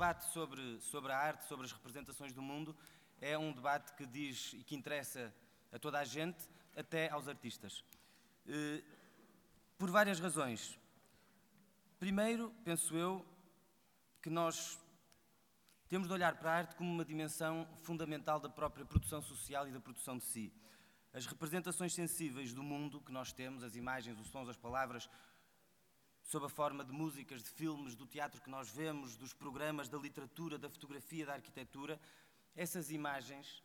debate sobre, sobre a arte, sobre as representações do mundo, é um debate que diz e que interessa a toda a gente, até aos artistas. Eh, por várias razões. Primeiro, penso eu, que nós temos de olhar para a arte como uma dimensão fundamental da própria produção social e da produção de si. As representações sensíveis do mundo que nós temos, as imagens, os sons, as palavras, sob a forma de músicas, de filmes, do teatro que nós vemos, dos programas, da literatura, da fotografia, da arquitetura, essas imagens,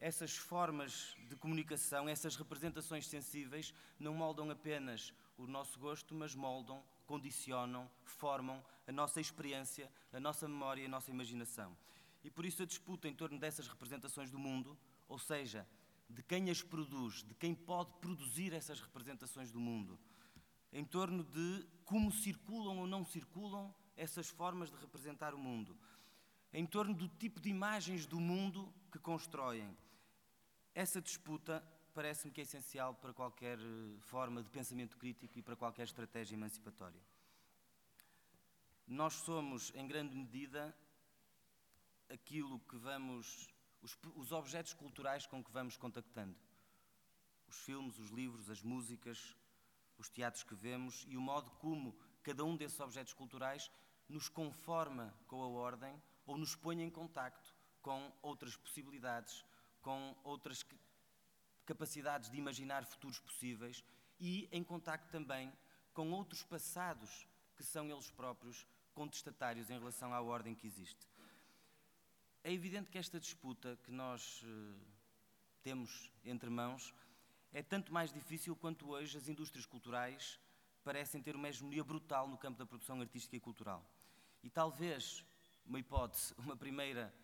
essas formas de comunicação, essas representações sensíveis não moldam apenas o nosso gosto, mas moldam, condicionam, formam a nossa experiência, a nossa memória e a nossa imaginação. E por isso a disputa em torno dessas representações do mundo, ou seja, de quem as produz, de quem pode produzir essas representações do mundo, em torno de como circulam ou não circulam essas formas de representar o mundo, em torno do tipo de imagens do mundo que constroem. Essa disputa parece-me que é essencial para qualquer eh, forma de pensamento crítico e para qualquer estratégia emancipatória. Nós somos, em grande medida, aquilo que vamos, os, os objetos culturais com que vamos contactando. Os filmes, os livros, as músicas, os teatros que vemos e o modo como cada um desses objetos culturais nos conforma com a ordem ou nos põe em contacto com outras possibilidades, com outras capacidades de imaginar futuros possíveis e em contacto também com outros passados que são eles próprios contestatários em relação à ordem que existe. É evidente que esta disputa que nós uh, temos entre mãos é tanto mais difícil quanto hoje as indústrias culturais parecem ter uma hegemonia brutal no campo da produção artística e cultural. E talvez, uma hipótese, uma primeira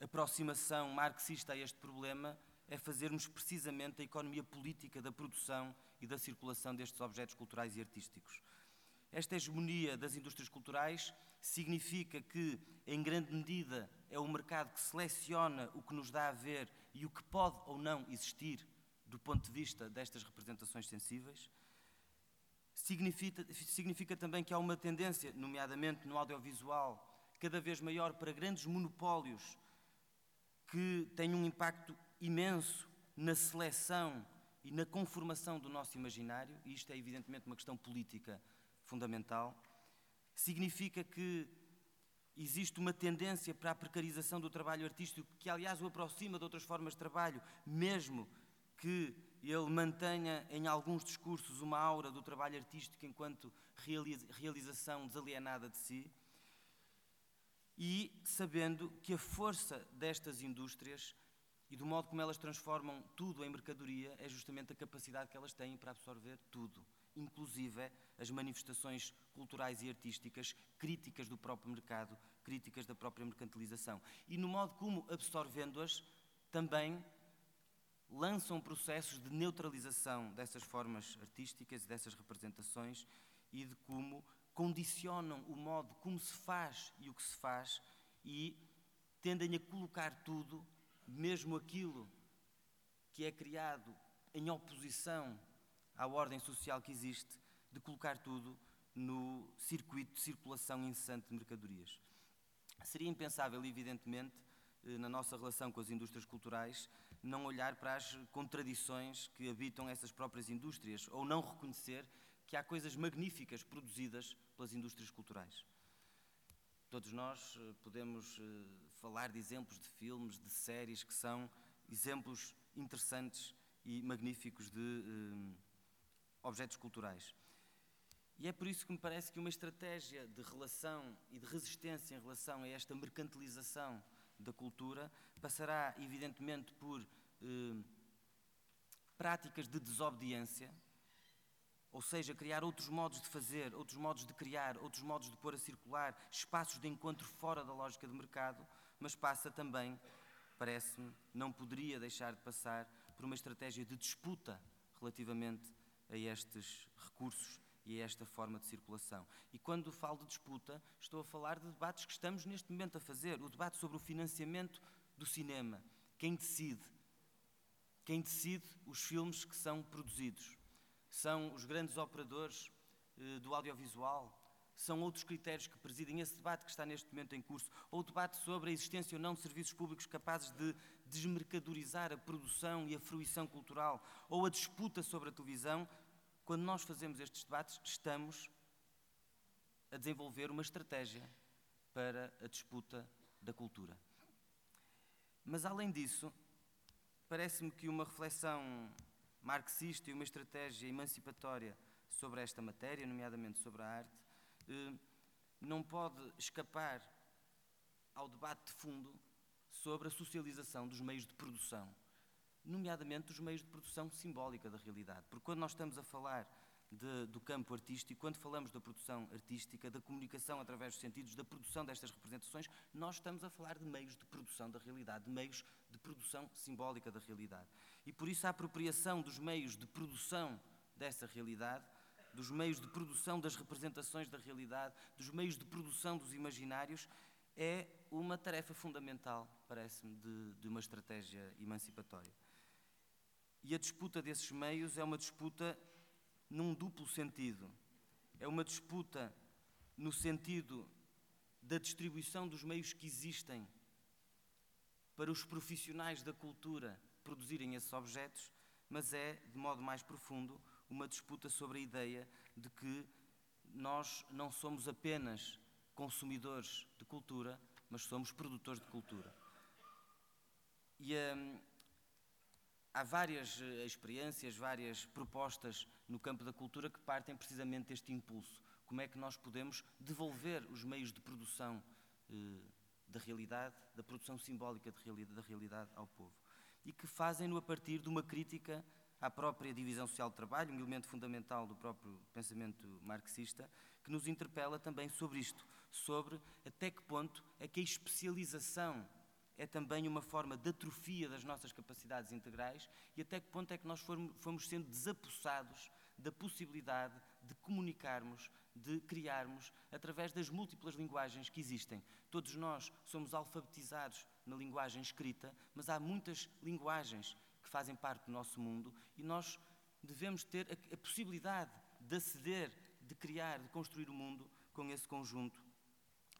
aproximação marxista a este problema é fazermos precisamente a economia política da produção e da circulação destes objetos culturais e artísticos. Esta hegemonia das indústrias culturais significa que, em grande medida, é o mercado que seleciona o que nos dá a ver e o que pode ou não existir do ponto de vista destas representações sensíveis. Significa, significa também que há uma tendência, nomeadamente no audiovisual, cada vez maior para grandes monopólios que têm um impacto imenso na seleção e na conformação do nosso imaginário, e isto é evidentemente uma questão política fundamental. Significa que existe uma tendência para a precarização do trabalho artístico, que aliás o aproxima de outras formas de trabalho, mesmo que ele mantenha em alguns discursos uma aura do trabalho artístico enquanto realização desalienada de si, e sabendo que a força destas indústrias e do modo como elas transformam tudo em mercadoria é justamente a capacidade que elas têm para absorver tudo, inclusive as manifestações culturais e artísticas críticas do próprio mercado, críticas da própria mercantilização. E no modo como, absorvendo-as, também lançam processos de neutralização dessas formas artísticas e dessas representações e de como condicionam o modo como se faz e o que se faz e tendem a colocar tudo, mesmo aquilo que é criado em oposição à ordem social que existe, de colocar tudo no circuito de circulação incessante de mercadorias. Seria impensável, evidentemente, eh, na nossa relação com as indústrias culturais, não olhar para as contradições que habitam essas próprias indústrias ou não reconhecer que há coisas magníficas produzidas pelas indústrias culturais. Todos nós eh, podemos eh, falar de exemplos de filmes, de séries que são exemplos interessantes e magníficos de objetos culturais. E é por isso que me parece que uma estratégia de relação e de resistência em relação a esta mercantilização da cultura passará, evidentemente, por eh, práticas de desobediência, ou seja, criar outros modos de fazer, outros modos de criar, outros modos de pôr a circular, espaços de encontro fora da lógica de mercado, mas passa também, parece-me, não poderia deixar de passar por uma estratégia de disputa relativamente a estes recursos e a esta forma de circulação. E quando falo de disputa, estou a falar de debates que estamos neste momento a fazer. O debate sobre o financiamento do cinema. Quem decide? Quem decide os filmes que são produzidos? São os grandes operadores eh, do audiovisual? São outros critérios que presidem esse debate que está neste momento em curso, ou o debate sobre a existência ou não de serviços públicos capazes de desmercadorizar a produção e a fruição cultural, ou a disputa sobre a televisão. Quando nós fazemos estes debates, estamos a desenvolver uma estratégia para a disputa da cultura. Mas, além disso, parece-me que uma reflexão marxista e uma estratégia emancipatória sobre esta matéria, nomeadamente sobre a arte, eh, não pode escapar ao debate de fundo sobre a socialização dos meios de produção, nomeadamente dos meios de produção simbólica da realidade. Porque quando nós estamos a falar de, do campo artístico, quando falamos da produção artística, da comunicação através dos sentidos, da produção destas representações, nós estamos a falar de meios de produção da realidade, de meios de produção simbólica da realidade. E por isso a apropriação dos meios de produção dessa realidade, dos meios de produção das representações da realidade, dos meios de produção dos imaginários, é uma tarefa fundamental, parece-me, de, de uma estratégia emancipatória. E a disputa desses meios é uma disputa num duplo sentido. É uma disputa no sentido da distribuição dos meios que existem para os profissionais da cultura produzirem esses objetos, mas é, de modo mais profundo, uma disputa sobre a ideia de que nós não somos apenas consumidores de cultura, mas somos produtores de cultura. E hum, há várias eh, experiências, várias propostas no campo da cultura que partem precisamente deste impulso. Como é que nós podemos devolver os meios de produção eh, da realidade, da produção simbólica realidade, da realidade ao povo? E que fazem-no a partir de uma crítica à própria divisão social do trabalho, um elemento fundamental do próprio pensamento marxista, que nos interpela também sobre isto, sobre até que ponto é que a especialização é também uma forma de atrofia das nossas capacidades integrais e até que ponto é que nós fomos sendo desapossados da possibilidade de comunicarmos, de criarmos através das múltiplas linguagens que existem. Todos nós somos alfabetizados na linguagem escrita, mas há muitas linguagens que fazem parte do nosso mundo e nós devemos ter a, possibilidade de aceder, de criar, de construir o mundo com esse conjunto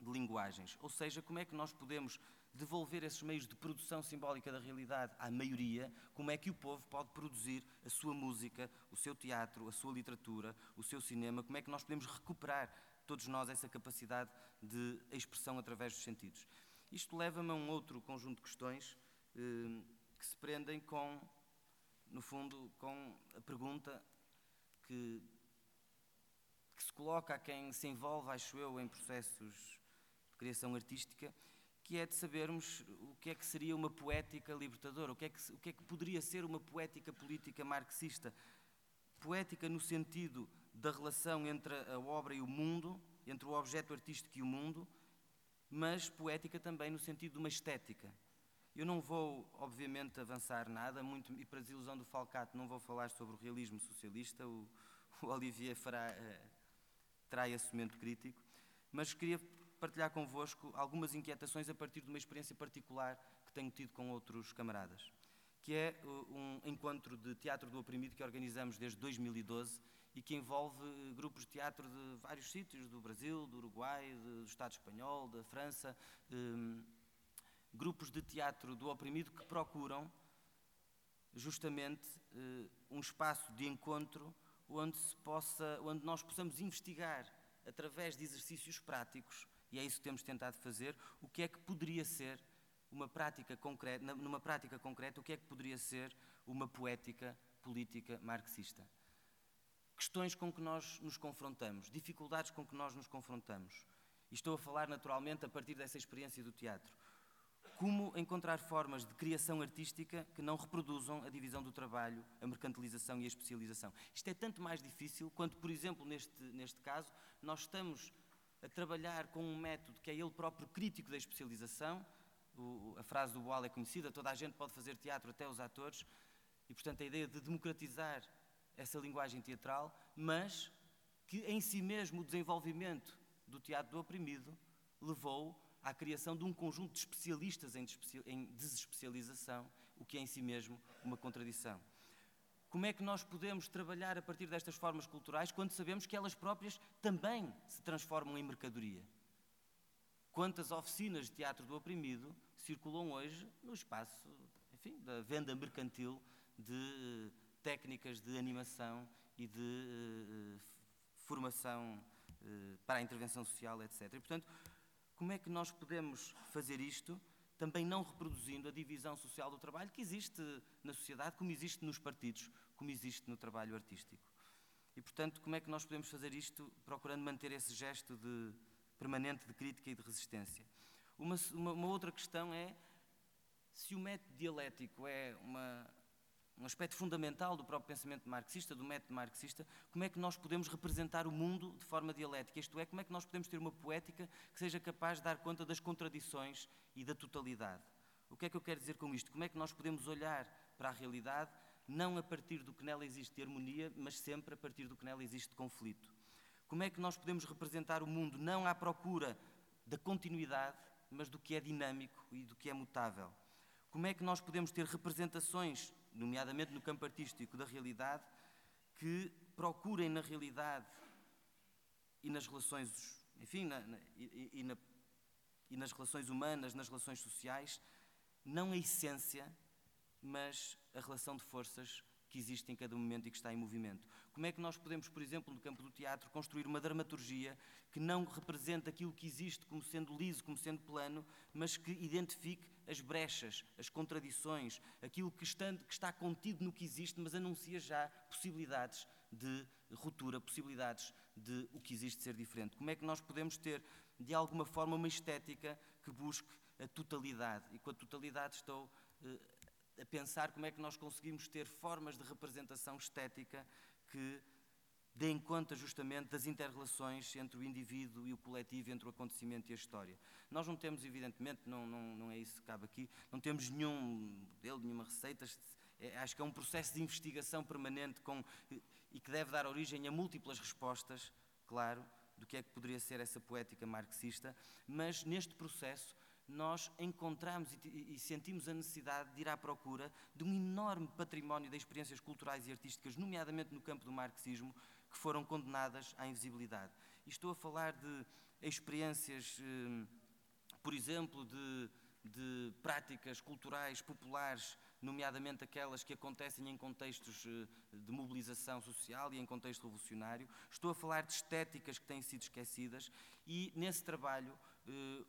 de linguagens. Ou seja, como é que nós podemos devolver esses meios de produção simbólica da realidade à maioria, como é que o povo pode produzir a sua música, o seu teatro, a sua literatura, o seu cinema, como é que nós podemos recuperar, todos nós, essa capacidade de expressão através dos sentidos. Isto leva-me a um outro conjunto de questões eh, que se prendem com, no fundo, com a pergunta que, que se coloca a quem se envolve, acho eu, em processos de criação artística que é de sabermos o que é que seria uma poética libertadora, o que é que, o que, é que poderia ser uma poética política marxista. Poética no sentido da relação entre a obra e o mundo, entre o objeto artístico e o mundo, mas poética também no sentido de uma estética. Eu não vou, obviamente, avançar nada, muito, e para desilusão do Falcato não vou falar sobre o realismo socialista, o, o Olivier fará, eh, terá esse momento crítico, mas queria partilhar convosco algumas inquietações a partir de uma experiência particular que tenho tido com outros camaradas, que é uh, um encontro de teatro do oprimido que organizamos desde 2012 e que envolve uh, grupos de teatro de vários sítios, do Brasil, do Uruguai, do Estado espanhol, da França, um, grupos de teatro do oprimido que procuram justamente uh, um espaço de encontro onde, se possa, onde nós possamos investigar através de exercícios práticos e é isso que temos tentado fazer. O que é que poderia ser uma prática concreta, numa prática concreta, o que é que poderia ser uma poética política marxista? Questões com que nós nos confrontamos, dificuldades com que nós nos confrontamos. E estou a falar naturalmente a partir dessa experiência do teatro. Como encontrar formas de criação artística que não reproduzam a divisão do trabalho, a mercantilização e a especialização. Isto é tanto mais difícil quanto, por exemplo, neste, neste caso, nós estamos a trabalhar com um método que é ele próprio crítico da especialização. O, a frase do Boal é conhecida: toda a gente pode fazer teatro, até os atores. E, portanto, a ideia de democratizar essa linguagem teatral, mas que em si mesmo o desenvolvimento do teatro do oprimido levou à criação de um conjunto de especialistas em desespecialização, o que é em si mesmo uma contradição. Como é que nós podemos trabalhar a partir destas formas culturais quando sabemos que elas próprias também se transformam em mercadoria? Quantas oficinas de teatro do oprimido circulam hoje no espaço enfim, da venda mercantil de técnicas de animação e de uh, formação uh, para a intervenção social, etc. E, portanto, como é que nós podemos fazer isto, também não reproduzindo a divisão social do trabalho que existe na sociedade, como existe nos partidos, como existe no trabalho artístico? E, portanto, como é que nós podemos fazer isto procurando manter esse gesto de, permanente de crítica e de resistência? Uma, uma, uma outra questão é se o método dialético é uma, um aspecto fundamental do próprio pensamento marxista, do método marxista, como é que nós podemos representar o mundo de forma dialética? Isto é, como é que nós podemos ter uma poética que seja capaz de dar conta das contradições e da totalidade? O que é que eu quero dizer com isto? Como é que nós podemos olhar para a realidade não a partir do que nela existe de harmonia, mas sempre a partir do que nela existe de conflito? Como é que nós podemos representar o mundo não à procura da continuidade, mas do que é dinâmico e do que é mutável? Como é que nós podemos ter representações nomeadamente no campo artístico da realidade, que procurem na realidade e nas relações, enfim, na, na, e, e, na, e nas relações humanas, nas relações sociais, não a essência, mas a relação de forças que existe em cada momento e que está em movimento. Como é que nós podemos, por exemplo, no campo do teatro, construir uma dramaturgia que não representa aquilo que existe como sendo liso, como sendo plano, mas que identifique as brechas, as contradições, aquilo que está, que está contido no que existe, mas anuncia já possibilidades de ruptura, possibilidades de o que existe ser diferente. Como é que nós podemos ter, de alguma forma, uma estética que busque a totalidade? E com a totalidade estou eh, a pensar como é que nós conseguimos ter formas de representação estética que deem conta justamente das interrelações entre o indivíduo e o coletivo, entre o acontecimento e a história. Nós não temos, evidentemente, não, não, não é isso que cabe aqui, não temos nenhum modelo, nenhuma receita. É, acho que é um processo de investigação permanente com, e que deve dar origem a múltiplas respostas, claro, do que é que poderia ser essa poética marxista, mas neste processo nós encontramos e, e, sentimos a necessidade de ir à procura de um enorme património de experiências culturais e artísticas, nomeadamente no campo do marxismo, que foram condenadas à invisibilidade. E estou a falar de experiências, eh, por exemplo, de, de práticas culturais populares, nomeadamente aquelas que acontecem em contextos eh, de mobilização social e em contexto revolucionário. Estou a falar de estéticas que têm sido esquecidas e, nesse trabalho, eh,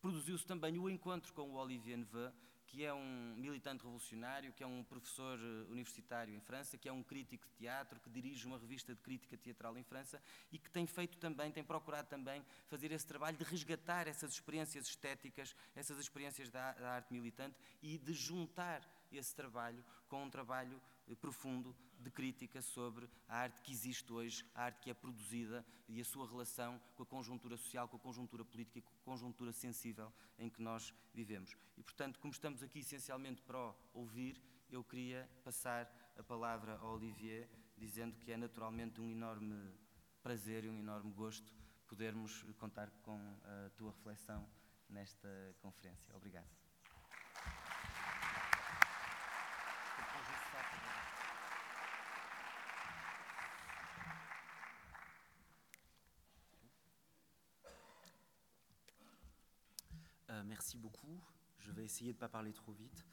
produziu-se também o encontro com o Olivier Neveu, que é um militante revolucionário, que é um professor eh, universitário em França, que é um crítico de teatro, que dirige uma revista de crítica teatral em França e que tem feito também, tem procurado também fazer esse trabalho de resgatar essas experiências estéticas, essas experiências da, da arte militante e de juntar esse trabalho com um trabalho profundo de crítica sobre a arte que existe hoje, a arte que é produzida e a sua relação com a conjuntura social, com a conjuntura política com a conjuntura sensível em que nós vivemos. E, portanto, como estamos aqui essencialmente para ouvir, eu queria passar a palavra ao Olivier, dizendo que é naturalmente um enorme prazer e um enorme gosto podermos contar com a tua reflexão nesta conferência. Obrigado. Merci beaucoup. Je vais essayer de ne pas parler trop vite.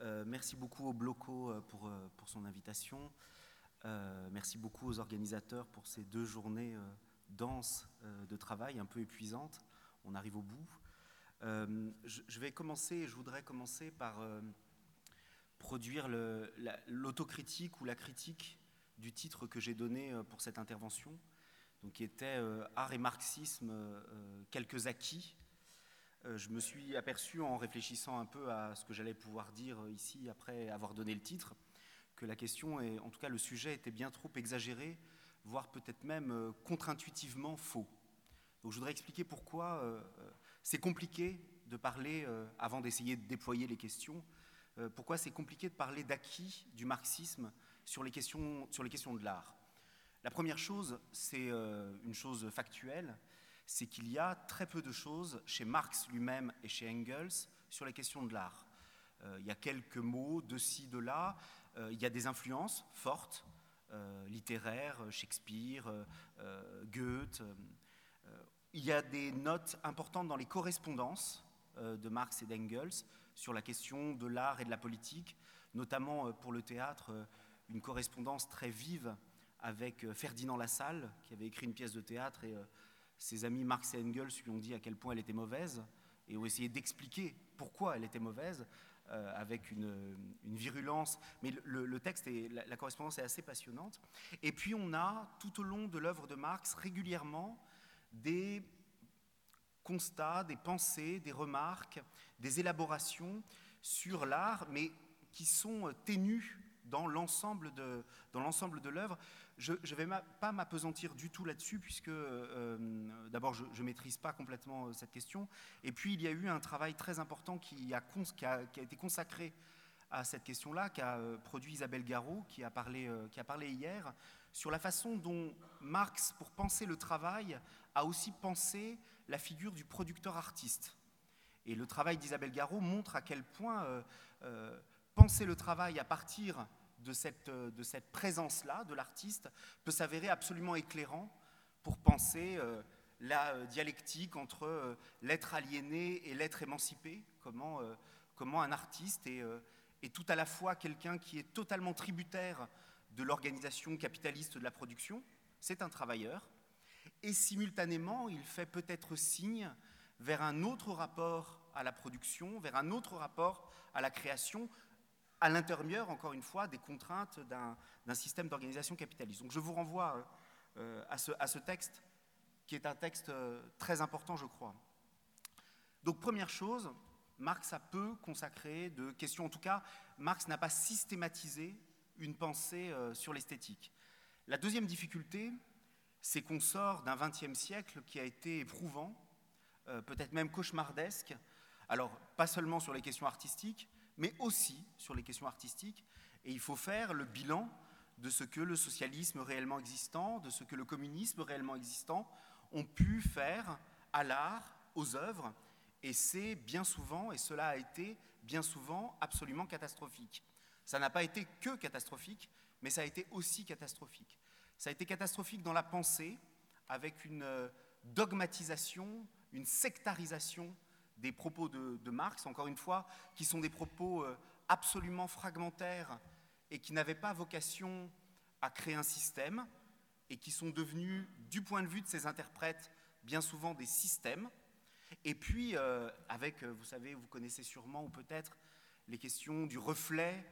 Euh, merci beaucoup au Bloco euh, pour, euh, pour son invitation. merci beaucoup aux organisateurs pour ces deux journées denses de travail, un peu épuisantes. On arrive au bout. Je, vais commencer, je voudrais commencer par produire l'autocritique ou la critique du titre que j'ai donné pour cette intervention, donc qui était Art et marxisme, quelques acquis je me suis aperçu en réfléchissant un peu à ce que j'allais pouvoir dire ici après avoir donné le titre, que la question, et en tout cas le sujet, était bien trop exagéré, voire peut-être même euh, contre-intuitivement faux. Donc je voudrais expliquer pourquoi euh, c'est compliqué de parler, avant d'essayer de déployer les questions, pourquoi c'est compliqué de parler d'acquis du marxisme sur les questions, sur les questions de l'art. La première chose, c'est une chose factuelle, c'est qu'il y a très peu de choses chez Marx lui-même et chez Engels sur les questions de l'art. Euh, il y a quelques mots de ci, de là, il y a des influences fortes, littéraires, Shakespeare, Goethe. il y a des notes importantes dans les correspondances de Marx et d'Engels sur la question de l'art et de la politique, notamment pour le théâtre, une correspondance très vive avec Ferdinand Lassalle, qui avait écrit une pièce de théâtre et ses amis Marx et Engels lui ont dit à quel point elle était mauvaise et ont essayé d'expliquer pourquoi elle était mauvaise euh, avec une, virulence. Mais le, texte et la, correspondance est assez passionnante. Et puis on a tout au long de l'œuvre de Marx régulièrement des constats, des pensées, des remarques, des élaborations sur l'art, mais qui sont ténues l'ensemble de, dans l'ensemble de l'œuvre. Je ne vais pas m'apesantir du tout là-dessus, puisque euh, d'abord, je ne maîtrise pas complètement euh, cette question. Et puis, il y a eu un travail très important qui a, été consacré à cette question-là, qu'a euh, produit Isabelle Garot, qui a, parlé, qui a parlé hier, sur la façon dont Marx, pour penser le travail, a aussi pensé la figure du producteur-artiste. Et le travail d'Isabelle Garot montre à quel point penser le travail à partir de cette, de cette présence-là, de l'artiste, peut s'avérer absolument éclairant pour penser euh, la euh, dialectique entre euh, l'être aliéné et l'être émancipé, comment, comment un artiste est, tout à la fois quelqu'un qui est totalement tributaire de l'organisation capitaliste de la production, c'est un travailleur, et simultanément il fait peut-être signe vers un autre rapport à la production, vers un autre rapport à la création, à l'intérieur, encore une fois, des contraintes d'un système d'organisation capitaliste. Donc je vous renvoie euh, à, ce, à, ce, texte, qui est un texte euh, très important, je crois. Donc première chose, Marx a peu consacré de questions, en tout cas, Marx n'a pas systématisé une pensée euh, sur l'esthétique. La deuxième difficulté, c'est qu'on sort d'un XXe siècle qui a été éprouvant, peut-être même cauchemardesque, alors pas seulement sur les questions artistiques, mais aussi sur les questions artistiques. Et il faut faire le bilan de ce que le socialisme réellement existant, de ce que le communisme réellement existant ont pu faire à l'art, aux œuvres. Et c'est bien souvent, et cela a été bien souvent absolument catastrophique. Ça n'a pas été que catastrophique, mais ça a été aussi catastrophique. Ça a été catastrophique dans la pensée, avec une euh, dogmatisation, une sectarisation des propos de, Marx, encore une fois, qui sont des propos euh, absolument fragmentaires et qui n'avaient pas vocation à créer un système et qui sont devenus, du point de vue de ces interprètes, bien souvent des systèmes. Et puis, euh, avec, euh, vous savez, vous connaissez sûrement ou peut-être les questions du reflet,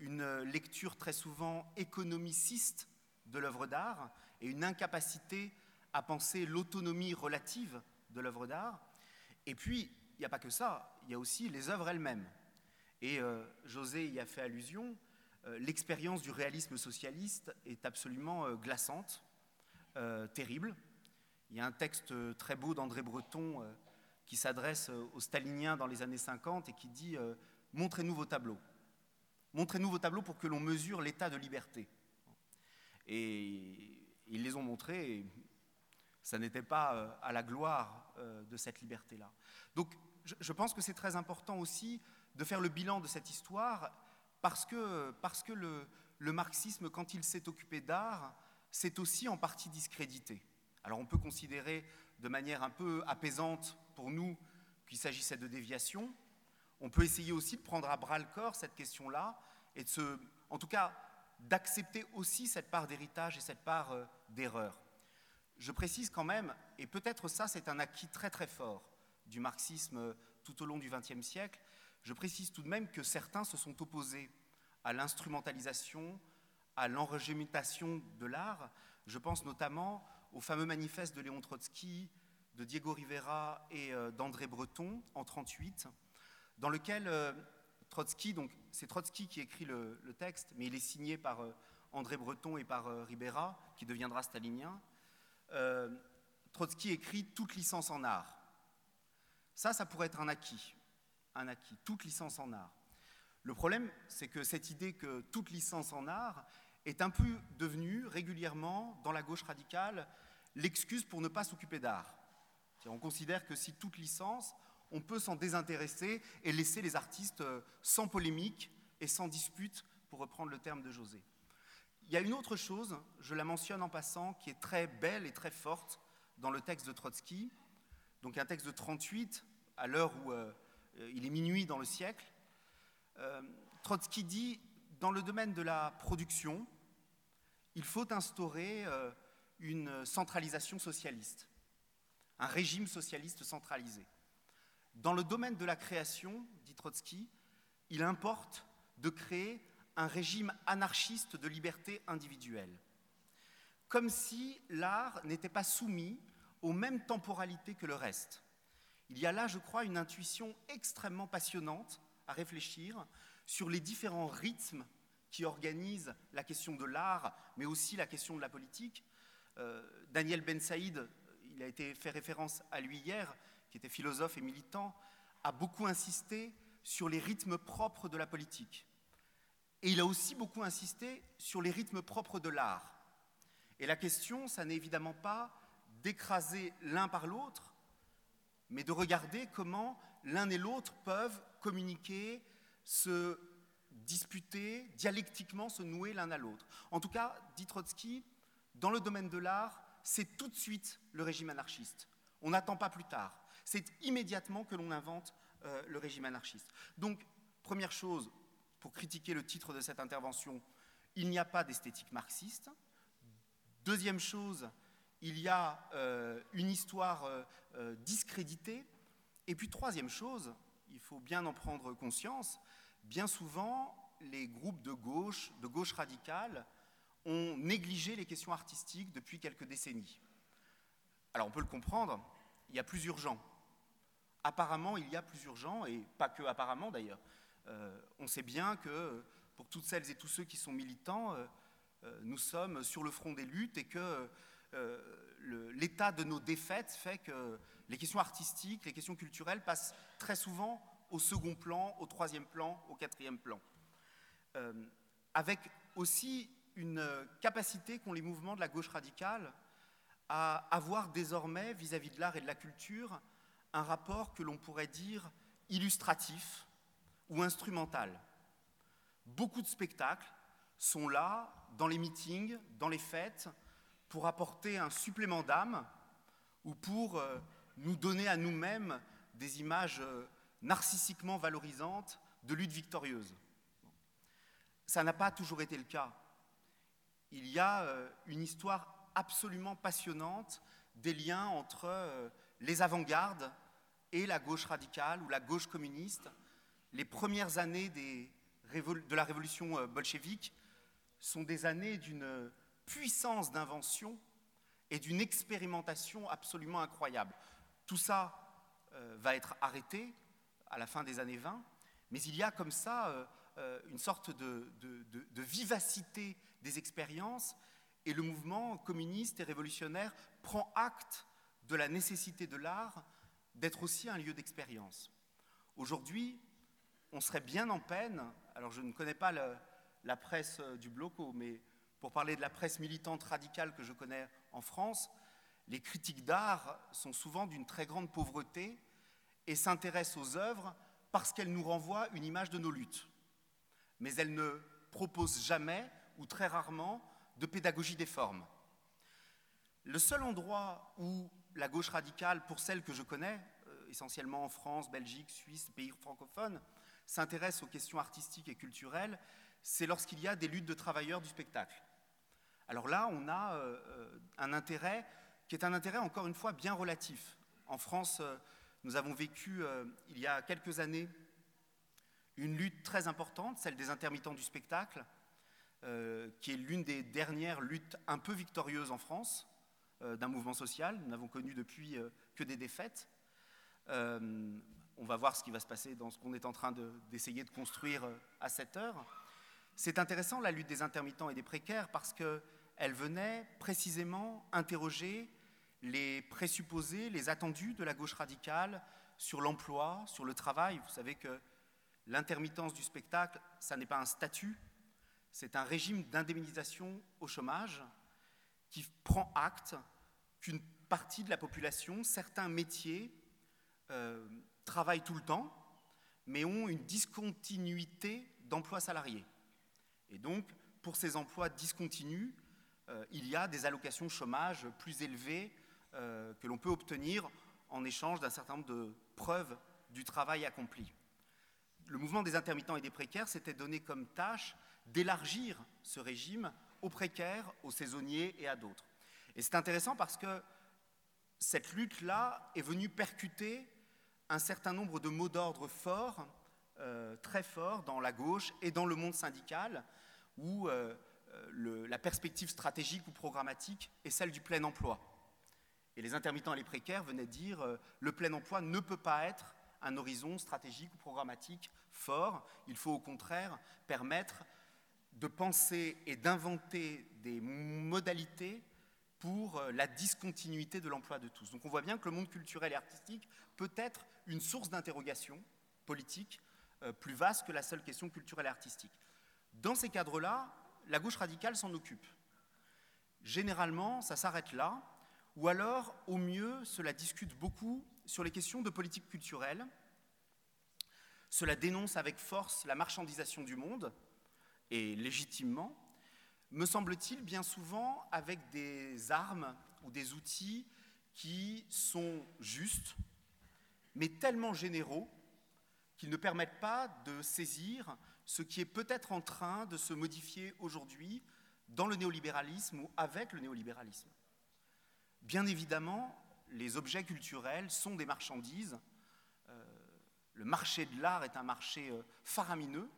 une lecture très souvent économiciste de l'œuvre d'art et une incapacité à penser l'autonomie relative de l'œuvre d'art. Et puis, il n'y a pas que ça, il y a aussi les œuvres elles-mêmes. Et euh, José y a fait allusion, euh, l'expérience du réalisme socialiste est absolument euh, glaçante, terrible. Il y a un texte très beau d'André Breton qui s'adresse aux staliniens dans les années 50 et qui dit Montrez-nous vos tableaux. Montrez-nous vos tableaux pour que l'on mesure l'état de liberté. Et ils les ont montrés, ça n'était pas à la gloire euh, de cette liberté-là. Donc je, pense que c'est très important aussi de faire le bilan de cette histoire parce que, parce que le, marxisme, quand il s'est occupé d'art, c'est aussi en partie discrédité. Alors on peut considérer de manière un peu apaisante pour nous qu'il s'agissait de déviation. On peut essayer aussi de prendre à bras le corps cette question-là et de se, en tout cas, d'accepter aussi cette part d'héritage et cette part euh, d'erreur. Je précise quand même, et peut-être ça c'est un acquis très très fort du marxisme tout au long du XXe siècle, je précise tout de même que certains se sont opposés à l'instrumentalisation, à l'enregimentation de l'art. Je pense notamment au fameux manifeste de Léon Trotsky, de Diego Rivera et euh, d'André Breton en 1938, dans lequel euh, Trotsky, donc c'est Trotsky qui écrit le, texte, mais il est signé par euh, André Breton et par Rivera, qui deviendra stalinien. Euh, Trotsky écrit toute licence en art. Ça, ça pourrait être un acquis, un acquis, toute licence en art. Le problème, c'est que cette idée que toute licence en art est un peu devenue régulièrement, dans la gauche radicale, l'excuse pour ne pas s'occuper d'art. On considère que si toute licence, on peut s'en désintéresser et laisser les artistes euh, sans polémique et sans dispute pour reprendre le terme de José. Il y a une autre chose, je la mentionne en passant, qui est très belle et très forte dans le texte de Trotsky, donc un texte de 38, à l'heure où euh, il est minuit dans le siècle. Euh, Trotsky dit, dans le domaine de la production, il faut instaurer euh, une centralisation socialiste, un régime socialiste centralisé. Dans le domaine de la création, dit Trotsky, il importe de créer un régime anarchiste de liberté individuelle, comme si l'art n'était pas soumis aux mêmes temporalités que le reste. Il y a là, je crois, une intuition extrêmement passionnante à réfléchir sur les différents rythmes qui organisent la question de l'art, mais aussi la question de la politique. Euh, Daniel Ben Saïd, il a été fait référence à lui hier, qui était philosophe et militant, a beaucoup insisté sur les rythmes propres de la politique. Et il a aussi beaucoup insisté sur les rythmes propres de l'art. Et la question, ça n'est évidemment pas d'écraser l'un par l'autre, mais de regarder comment l'un et l'autre peuvent communiquer, se disputer, dialectiquement se nouer l'un à l'autre. En tout cas, dit Trotsky, dans le domaine de l'art, c'est tout de suite le régime anarchiste. On n'attend pas plus tard. C'est immédiatement que l'on invente euh, le régime anarchiste. Donc, première chose, pour critiquer le titre de cette intervention, il n'y a pas d'esthétique marxiste. Deuxième chose, il y a euh, une histoire euh, discréditée. Et puis troisième chose, il faut bien en prendre conscience, bien souvent, les groupes de gauche, de gauche radicale, ont négligé les questions artistiques depuis quelques décennies. Alors on peut le comprendre, il y a plus urgent. Apparemment, il y a plus urgent, et pas que apparemment d'ailleurs. Euh, on sait bien que pour toutes celles et tous ceux qui sont militants, euh, euh, nous sommes sur le front des luttes et que l'état de nos défaites fait que les questions artistiques, les questions culturelles passent très souvent au second plan, au troisième plan, au quatrième plan. avec aussi une capacité qu'ont les mouvements de la gauche radicale à avoir désormais, vis-à-vis de l'art et de la culture, un rapport que l'on pourrait dire illustratif ou instrumental. Beaucoup de spectacles sont là, dans les meetings, dans les fêtes, pour apporter un supplément d'âme ou pour euh, nous donner à nous-mêmes des images euh, narcissiquement valorisantes de lutte victorieuse. Ça n'a pas toujours été le cas il y a euh, une histoire absolument passionnante des liens entre les avant-gardes et la gauche radicale ou la gauche communiste. Les premières années de la révolution euh, bolchevique sont des années d'une puissance d'invention et d'une expérimentation absolument incroyable. Tout ça va être arrêté à la fin des années 20, mais il y a comme ça une sorte de vivacité des expériences et le mouvement communiste et révolutionnaire prend acte de la nécessité de l'art d'être aussi un lieu d'expérience. Aujourd'hui, on serait bien en peine, alors je ne connais pas la presse euh, du Bloco, mais pour parler de la presse militante radicale que je connais en France, les critiques d'art sont souvent d'une très grande pauvreté et s'intéressent aux œuvres parce qu'elles nous renvoient une image de nos luttes. Mais elles ne proposent jamais ou très rarement de pédagogie des formes. Le seul endroit où la gauche radicale, pour celle que je connais, euh, essentiellement en France, Belgique, Suisse, pays francophones, s'intéresse aux questions artistiques et culturelles, c'est lorsqu'il y a des luttes de travailleurs du spectacle. Alors là, on a euh, euh, un intérêt qui est un intérêt, encore une fois, bien relatif. En France, nous avons vécu, il y a quelques années, une lutte très importante, celle des intermittents du spectacle, euh, qui est l'une des dernières luttes un peu victorieuses en France euh, d'un mouvement social. Nous n'avons connu depuis euh, que des défaites. On va voir ce qui va se passer dans ce qu'on est en train d'essayer de, construire à cette heure. C'est intéressant la lutte des intermittents et des précaires parce qu'elle venait précisément interroger les présupposés, les attendus de la gauche radicale sur l'emploi, sur le travail. Vous savez que l'intermittence du spectacle, ça n'est pas un statut, c'est un régime d'indemnisation au chômage qui prend acte qu'une partie de la population, certains métiers, euh, travaillent tout le temps, mais ont une discontinuité d'emploi salarié. Et donc, pour ces emplois discontinus, euh, il y a des allocations chômage plus élevées euh, que l'on peut obtenir en échange d'un certain nombre de preuves du travail accompli. Le mouvement des intermittents et des précaires s'était donné comme tâche d'élargir ce régime aux précaires, aux saisonniers et à d'autres. Et c'est intéressant parce que cette lutte-là est venue percuter un certain nombre de mots d'ordre forts, euh, très forts, dans la gauche et dans le monde syndical, où euh, euh, la perspective stratégique ou programmatique est celle du plein emploi. Et les intermittents et les précaires venaient dire le plein emploi ne peut pas être un horizon stratégique ou programmatique fort. Il faut au contraire permettre de penser et d'inventer des modalités pour euh, la discontinuité de l'emploi de tous. Donc on voit bien que le monde culturel et artistique peut être une source d'interrogation politique euh, plus vaste que la seule question culturelle et artistique. Dans ces cadres-là, la gauche radicale s'en occupe. Généralement, ça s'arrête là, ou alors, au mieux, cela discute beaucoup sur les questions de politique culturelle. Cela dénonce avec force la marchandisation du monde, et légitimement, me semble-t-il, bien souvent avec des armes ou des outils qui sont justes, mais tellement généraux qu'ils ne permettent pas de saisir ce qui est peut-être en train de se modifier aujourd'hui dans le néolibéralisme ou avec le néolibéralisme. Bien évidemment, les objets culturels sont des marchandises. Euh, le marché de l'art est un marché euh, faramineux.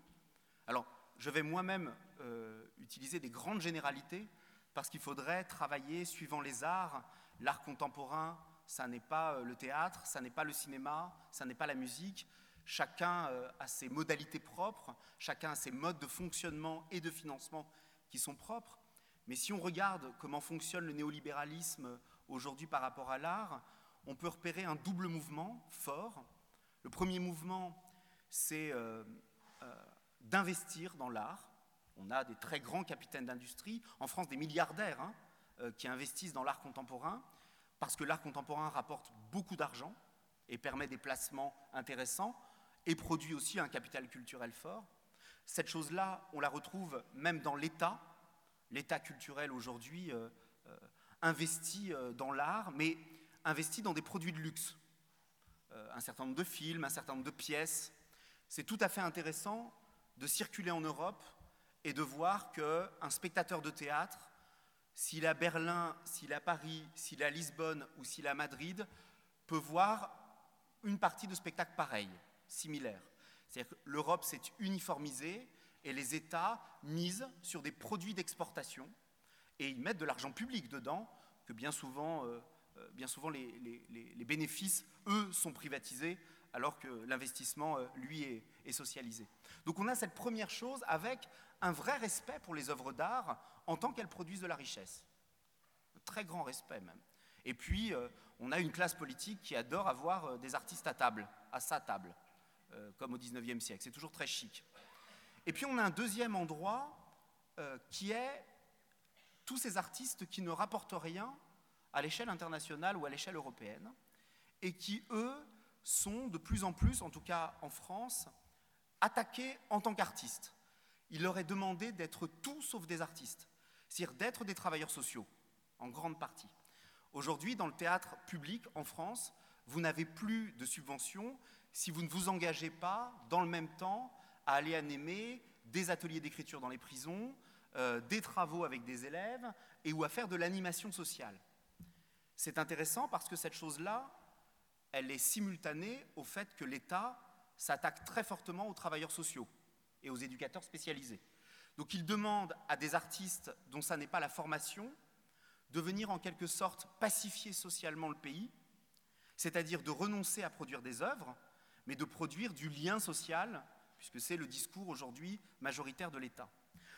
Alors, je vais moi-même euh, utiliser des grandes généralités parce qu'il faudrait travailler suivant les arts. L'art contemporain, ça n'est pas euh, le théâtre, ça n'est pas le cinéma, ça n'est pas la musique. Chacun euh, a ses modalités propres, chacun a ses modes de fonctionnement et de financement qui sont propres. Mais si on regarde comment fonctionne le néolibéralisme aujourd'hui par rapport à l'art, on peut repérer un double mouvement fort. Le premier mouvement, c'est d'investir dans l'art. On a des très grands capitaines d'industrie, en France des milliardaires hein, euh, qui investissent dans l'art contemporain, parce que l'art contemporain rapporte beaucoup d'argent et permet des placements intéressants et produit aussi un capital culturel fort. Cette chose-là, on la retrouve même dans l'État. L'État culturel aujourd'hui euh, euh, investit dans l'art, mais investit dans des produits de luxe. un certain nombre de films, un certain nombre de pièces. C'est tout à fait intéressant de circuler en Europe et de voir qu'un spectateur de théâtre, s'il à Berlin, s'il à Paris, s'il à Lisbonne ou s'il à Madrid, peut voir une partie de spectacle pareil, similaire. C'est-à-dire que l'Europe s'est uniformisée et les États misent sur des produits d'exportation et ils mettent de l'argent public dedans, que bien souvent, euh, euh, bien souvent les, bénéfices, eux, sont privatisés alors que l'investissement, euh, lui, est, socialisé. Donc on a cette première chose avec un vrai respect pour les œuvres d'art en tant qu'elles produisent de la richesse. Un très grand respect même. Et puis, euh, on a une classe politique qui adore avoir euh, des artistes à table, à sa table, comme au XIXe siècle. C'est toujours très chic. Et puis, on a un deuxième endroit qui est tous ces artistes qui ne rapportent rien à l'échelle internationale ou à l'échelle européenne, et qui, eux, sont de plus en plus, en tout cas en France, attaqués en tant qu'artistes. Il leur est demandé d'être tout sauf des artistes, c'est-à-dire d'être des travailleurs sociaux, en grande partie. Aujourd'hui, dans le théâtre public en France, vous n'avez plus de subventions si vous ne vous engagez pas dans le même temps à aller animer des ateliers d'écriture dans les prisons, euh, des travaux avec des élèves et ou à faire de l'animation sociale. C'est intéressant parce que cette chose-là, elle est simultanée au fait que l'État s'attaque très fortement aux travailleurs sociaux et aux éducateurs spécialisés. Donc il demande à des artistes dont ça n'est pas la formation de venir en quelque sorte pacifier socialement le pays, c'est-à-dire de renoncer à produire des œuvres, mais de produire du lien social, puisque c'est le discours aujourd'hui majoritaire de l'État.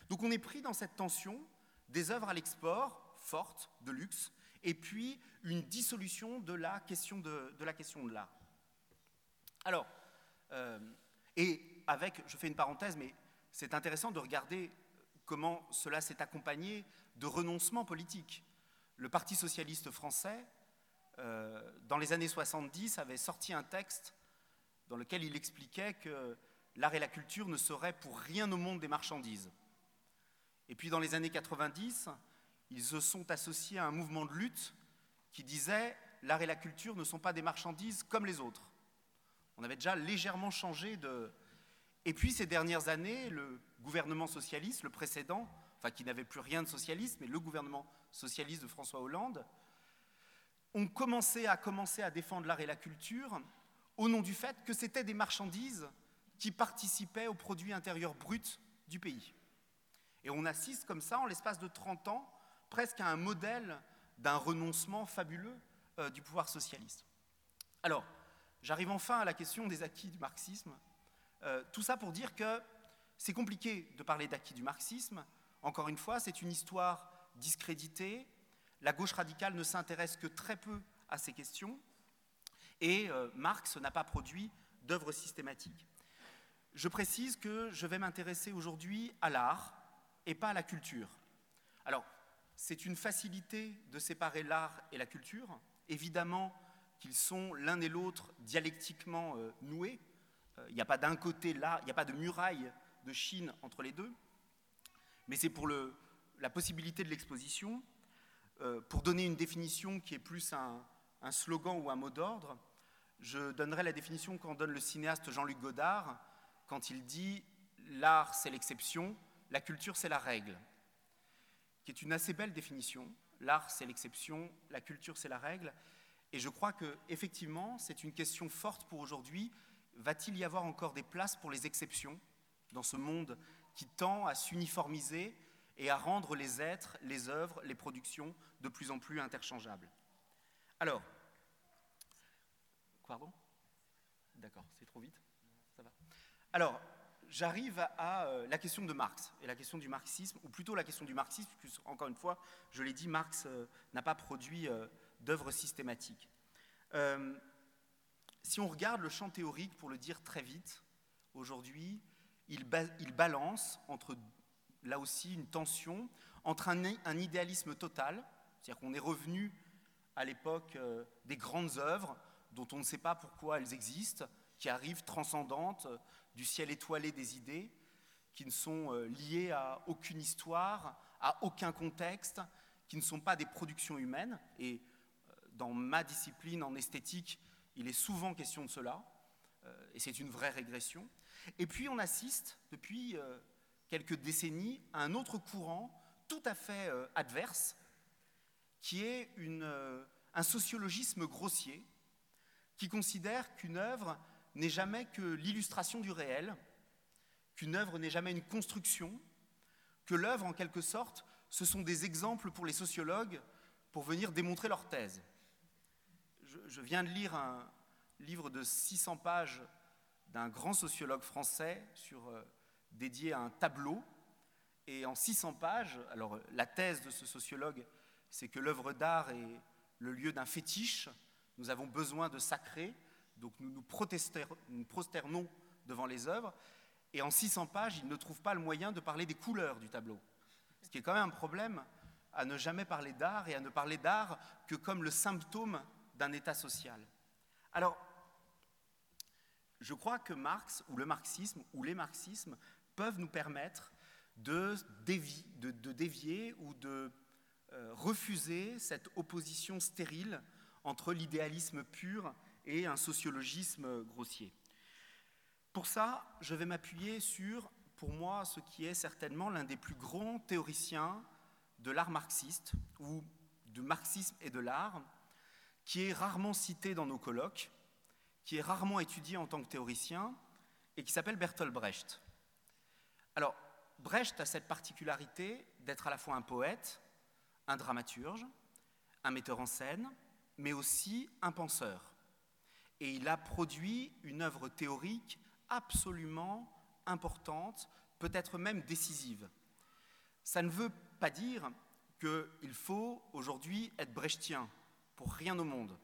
Donc on est pris dans cette tension des œuvres à l'export, fortes, de luxe, et puis une dissolution de la question de, la question de l'art. Alors, euh, et avec, je fais une parenthèse, mais c'est intéressant de regarder comment cela s'est accompagné de renoncements politiques. Le Parti socialiste français, euh, dans les années 70, avait sorti un texte dans lequel il expliquait que l'art et la culture ne seraient pour rien au monde des marchandises. Et puis dans les années 90, ils se sont associés à un mouvement de lutte qui disait l'art et la culture ne sont pas des marchandises comme les autres. On avait déjà légèrement changé de... Et puis ces dernières années, le gouvernement socialiste, le précédent, enfin qui n'avait plus rien de socialiste, mais le gouvernement socialiste de François Hollande, ont commencé à commencer à défendre l'art et la culture au nom du fait que c'était des marchandises qui participaient au produit intérieur brut du pays. Et on assiste comme ça, en l'espace de 30 ans, presque à un modèle d'un renoncement fabuleux euh, du pouvoir socialiste. Alors, j'arrive enfin à la question des acquis du marxisme. Euh, tout ça pour dire que c'est compliqué de parler d'acquis du marxisme. Encore une fois, c'est une histoire discréditée. La gauche radicale ne s'intéresse que très peu à ces questions. Et euh, Marx n'a pas produit d'œuvre systématique. Je précise que je vais m'intéresser aujourd'hui à l'art et pas à la culture. Alors, c'est une facilité de séparer l'art et la culture. Évidemment qu'ils sont l'un et l'autre dialectiquement euh, noués. Euh, il n'y a pas d'un côté l'art, il n'y a pas de muraille de Chine entre les deux. Mais c'est pour la possibilité de l'exposition. Euh, pour donner une définition qui est plus un, un slogan ou un mot d'ordre, je donnerai la définition qu'en donne le cinéaste Jean-Luc Godard quand il dit l'art c'est l'exception, la culture c'est la règle qui est une assez belle définition. L'art, c'est l'exception, la culture, c'est la règle. Et je crois que effectivement, c'est une question forte pour aujourd'hui. Va-t-il y avoir encore des places pour les exceptions dans ce monde qui tend à s'uniformiser et à rendre les êtres, les œuvres, les productions de plus en plus interchangeables? Alors, pardon? D'accord, c'est trop vite Ça va Alors, j'arrive à euh, la question de Marx et la question du marxisme, ou plutôt la question du marxisme, puisque, encore une fois, je l'ai dit, Marx euh, n'a pas produit euh, d'œuvre systématique. si on regarde le champ théorique, pour le dire très vite, aujourd'hui, il, balance entre, là aussi, une tension entre un idéalisme total, c'est-à-dire qu'on est revenu à l'époque des grandes œuvres dont on ne sait pas pourquoi elles existent, qui arrivent transcendantes, du ciel étoilé des idées, qui ne sont euh, liées à aucune histoire, à aucun contexte, qui ne sont pas des productions humaines. Et euh, dans ma discipline en esthétique, il est souvent question de cela, euh, et c'est une vraie régression. Et puis on assiste, depuis quelques décennies, à un autre courant tout à fait adverse, qui est un sociologisme grossier, qui considère qu'une œuvre n'est jamais que l'illustration du réel, qu'une œuvre n'est jamais une construction, que l'œuvre, en quelque sorte, ce sont des exemples pour les sociologues pour venir démontrer leur thèse. Je, viens de lire un livre de 600 pages d'un grand sociologue français sur, euh, dédié à un tableau. Et en 600 pages, alors la thèse de ce sociologue, c'est que l'œuvre d'art est le lieu d'un fétiche. Nous avons besoin de sacré, donc nous nous, prosternons devant les œuvres, et en 600 pages, il ne trouve pas le moyen de parler des couleurs du tableau. Ce qui est quand même un problème à ne jamais parler d'art et à ne parler d'art que comme le symptôme d'un état social. Alors, je crois que Marx, ou le marxisme, ou les marxismes, peuvent nous permettre de, dévier, de, de dévier ou de euh, refuser cette opposition stérile entre l'idéalisme pur et un sociologisme grossier. Pour ça, je vais m'appuyer sur, pour moi, ce qui est certainement l'un des plus grands théoriciens de l'art marxiste, ou du marxisme et de l'art, qui est rarement cité dans nos colloques, qui est rarement étudié en tant que théoricien, et qui s'appelle Bertolt Brecht. Alors, Brecht a cette particularité d'être à la fois un poète, un dramaturge, un metteur en scène, mais aussi un penseur et il a produit une œuvre théorique absolument importante, peut-être même décisive. Ça ne veut pas dire qu'il faut aujourd'hui être brechtien, pour rien au monde.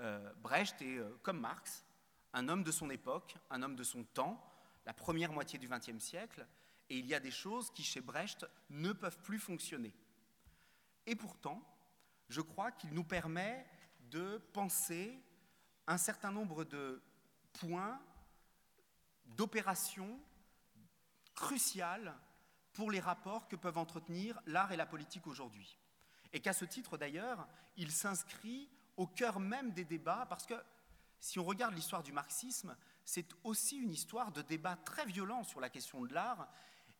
Euh, Brecht est, euh, comme Marx, un homme de son époque, un homme de son temps, la première moitié du XXe siècle, et il y a des choses qui, chez Brecht, ne peuvent plus fonctionner. Et pourtant, je crois qu'il nous permet de penser un certain nombre de points, d'opérations cruciales pour les rapports que peuvent entretenir l'art et la politique aujourd'hui. Et qu'à ce titre, d'ailleurs, il s'inscrit au cœur même des débats, parce que si on regarde l'histoire du marxisme, c'est aussi une histoire de débats très violents sur la question de l'art,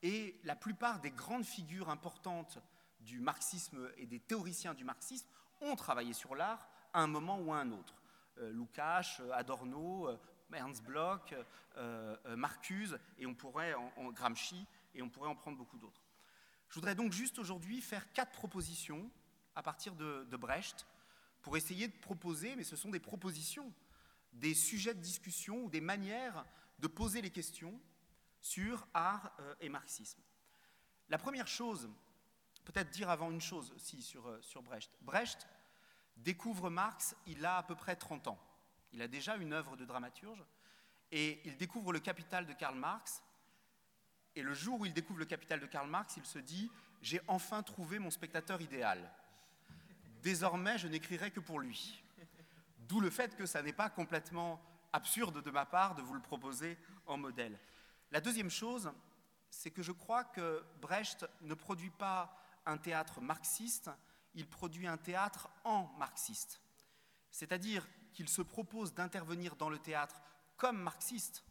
et la plupart des grandes figures importantes du marxisme et des théoriciens du marxisme ont travaillé sur l'art à un moment ou à un autre. Euh, Lukács, Adorno, euh, Ernst Bloch, euh, euh, Marcuse, et on pourrait en, Gramsci, et on pourrait en prendre beaucoup d'autres. Je voudrais donc juste aujourd'hui faire quatre propositions à partir de, Brecht pour essayer de proposer, mais ce sont des propositions, des sujets de discussion ou des manières de poser les questions sur art et marxisme. La première chose, peut-être dire avant une chose aussi sur, sur Brecht. Brecht découvre Marx, il a à peu près 30 ans. Il a déjà une œuvre de dramaturge et il découvre le capital de Karl Marx. Et le jour où il découvre le capital de Karl Marx, il se dit J'ai enfin trouvé mon spectateur idéal. Désormais, je n'écrirai que pour lui. D'où le fait que ça n'est pas complètement absurde de ma part de vous le proposer en modèle. La deuxième chose, c'est que je crois que Brecht ne produit pas un théâtre marxiste, il produit un théâtre en marxiste. C'est-à-dire qu'il se propose d'intervenir dans le théâtre comme marxiste,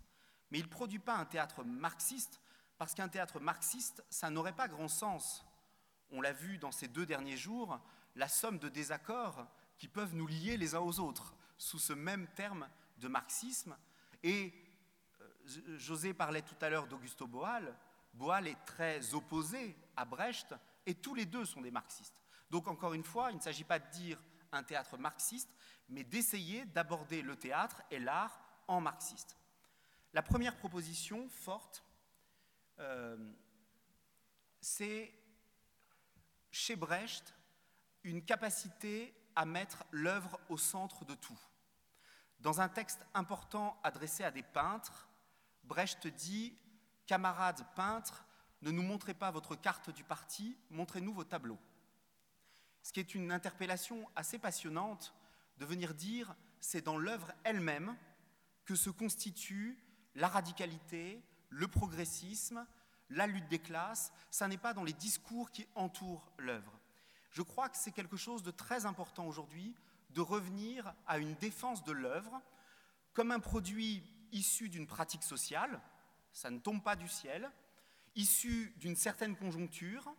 mais il ne produit pas un théâtre marxiste, parce qu'un théâtre marxiste, ça n'aurait pas grand sens. On l'a vu dans ces deux derniers jours, la somme de désaccords qui peuvent nous lier les uns aux autres, sous ce même terme de marxisme. Et euh, José parlait tout à l'heure d'Augusto Boal. Boal est très opposé à Brecht, et tous les deux sont des marxistes. Donc encore une fois, il ne s'agit pas de dire un théâtre marxiste, mais d'essayer d'aborder le théâtre et l'art en marxiste. La première proposition forte, euh, c'est chez Brecht une capacité à mettre l'œuvre au centre de tout. Dans un texte important adressé à des peintres, Brecht dit Camarades peintres, ne nous montrez pas votre carte du parti, montrez-nous vos tableaux. Ce qui est une interpellation assez passionnante de venir dire c'est dans l'œuvre elle-même que se constitue la radicalité, le progressisme, la lutte des classes, ça n'est pas dans les discours qui entourent l'œuvre. Je crois que c'est quelque chose de très important aujourd'hui de revenir à une défense de l'œuvre comme un produit issu d'une pratique sociale, ça ne tombe pas du ciel, issu d'une certaine conjoncture,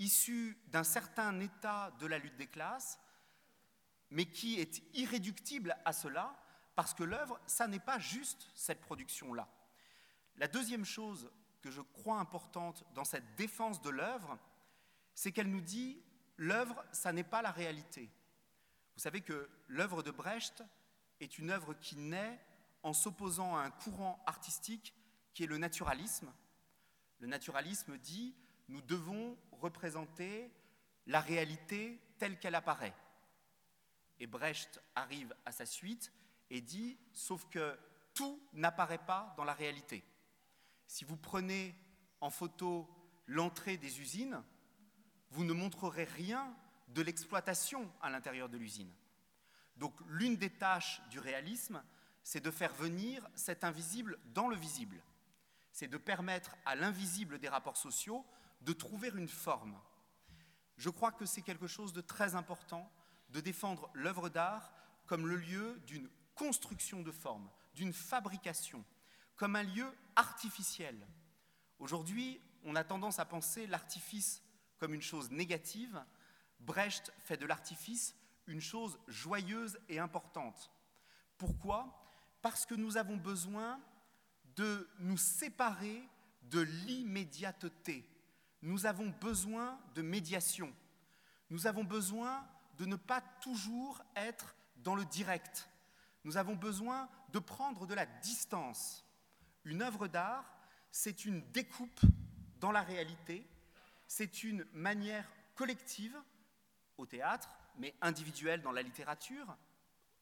issu d'un certain état de la lutte des classes, mais qui est irréductible à cela, parce que l'œuvre, ça n'est pas juste cette production-là. La deuxième chose que je crois importante dans cette défense de l'œuvre, c'est qu'elle nous dit l'œuvre, ça n'est pas la réalité. Vous savez que l'œuvre de Brecht est une œuvre qui naît en s'opposant à un courant artistique qui est le naturalisme. Le naturalisme dit nous devons représenter la réalité telle qu'elle apparaît. Et Brecht arrive à sa suite et dit, sauf que tout n'apparaît pas dans la réalité. Si vous prenez en photo l'entrée des usines, vous ne montrerez rien de l'exploitation à l'intérieur de l'usine. Donc l'une des tâches du réalisme, c'est de faire venir cet invisible dans le visible. C'est de permettre à l'invisible des rapports sociaux de trouver une forme. Je crois que c'est quelque chose de très important de défendre l'œuvre d'art comme le lieu d'une construction de forme, d'une fabrication, comme un lieu artificiel. Aujourd'hui, on a tendance à penser l'artifice comme une chose négative. Brecht fait de l'artifice une chose joyeuse et importante. Pourquoi? Parce que nous avons besoin de nous séparer de l'immédiateté. Nous avons besoin de médiation. Nous avons besoin de ne pas toujours être dans le direct. Nous avons besoin de prendre de la distance. Une œuvre d'art, c'est une découpe dans la réalité, c'est une manière collective au théâtre, mais individuelle dans la littérature,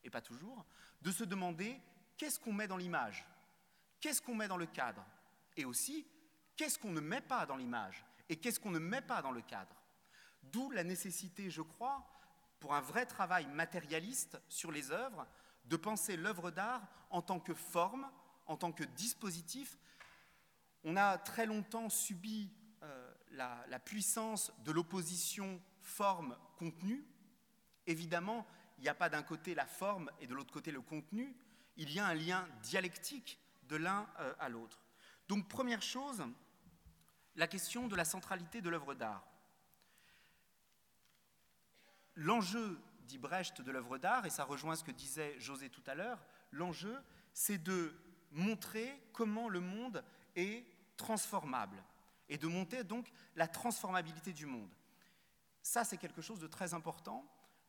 et pas toujours, de se demander qu'est-ce qu'on met dans l'image, qu'est-ce qu'on met dans le cadre, et aussi qu'est-ce qu'on ne met pas dans l'image, et qu'est-ce qu'on ne met pas dans le cadre? D'où la nécessité, je crois, pour un vrai travail matérialiste sur les œuvres, de penser l'œuvre d'art en tant que forme, en tant que dispositif. On a très longtemps subi euh, la, puissance de l'opposition forme-contenu, évidemment, il n'y a pas d'un côté la forme et de l'autre côté le contenu, il y a un lien dialectique de l'un euh, à l'autre. Donc première chose, la question de la centralité de l'œuvre d'art. L'enjeu, dit Brecht, de l'œuvre d'art, et ça rejoint ce que disait José tout à l'heure, l'enjeu, c'est de montrer comment le monde est transformable et de monter donc la transformabilité du monde. Ça, c'est quelque chose de très important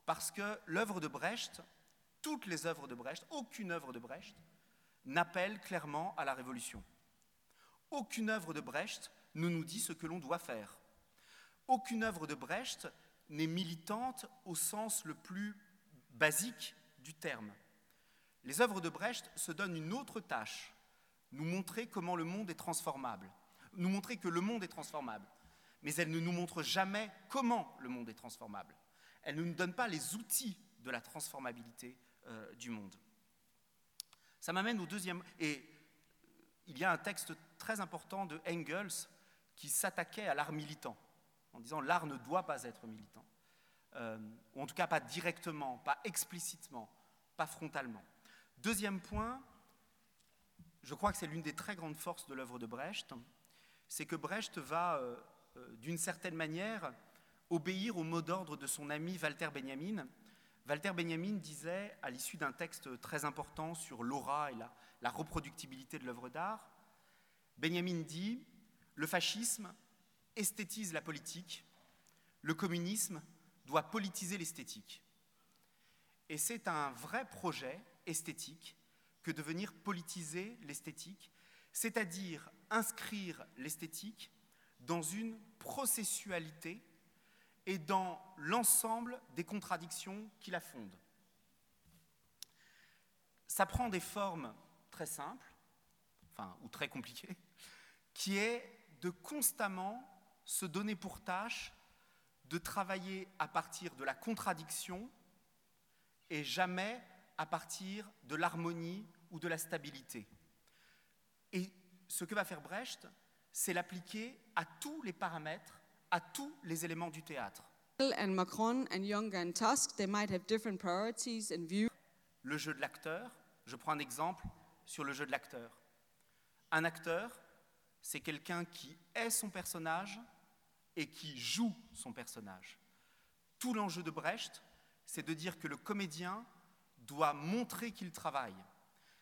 parce que l'œuvre de Brecht, toutes les œuvres de Brecht, aucune œuvre de Brecht n'appelle clairement à la révolution. Aucune œuvre de Brecht ne nous dit ce que l'on doit faire. Aucune œuvre de Brecht n'est militante au sens le plus basique du terme. Les œuvres de Brecht se donnent une autre tâche, nous montrer comment le monde est transformable, nous montrer que le monde est transformable. Mais elles ne nous montrent jamais comment le monde est transformable. Elles ne nous donnent pas les outils de la transformabilité euh, du monde. Ça m'amène au deuxième. Et il y a un texte très important de Engels qui s'attaquait à l'art militant, en disant l'art ne doit pas être militant. Euh, ou en tout cas pas directement, pas explicitement, pas frontalement. Deuxième point, je crois que c'est l'une des très grandes forces de l'œuvre de Brecht, c'est que Brecht va, euh, euh, d'une certaine manière, obéir au mot d'ordre de son ami Walter Benjamin. Walter Benjamin disait, à l'issue d'un texte très important sur l'aura et la, la reproductibilité de l'œuvre d'art, Benjamin dit Le fascisme esthétise la politique, le communisme doit politiser l'esthétique. Et c'est un vrai projet esthétique que de venir politiser l'esthétique, c'est-à-dire inscrire l'esthétique dans une processualité et dans l'ensemble des contradictions qui la fondent. Ça prend des formes très simples, enfin, ou très compliquées, qui est de constamment se donner pour tâche de travailler à partir de la contradiction et jamais à partir de l'harmonie ou de la stabilité. Et ce que va faire Brecht, c'est l'appliquer à tous les paramètres, à tous les éléments du théâtre. And Macron and Young and Tusk, they might have different priorities. Le jeu de l'acteur, je prends un exemple sur le jeu de l'acteur. Un acteur, c'est quelqu'un qui est son personnage et qui joue son personnage. Tout l'enjeu de Brecht, c'est de dire que le comédien doit montrer qu'il travaille.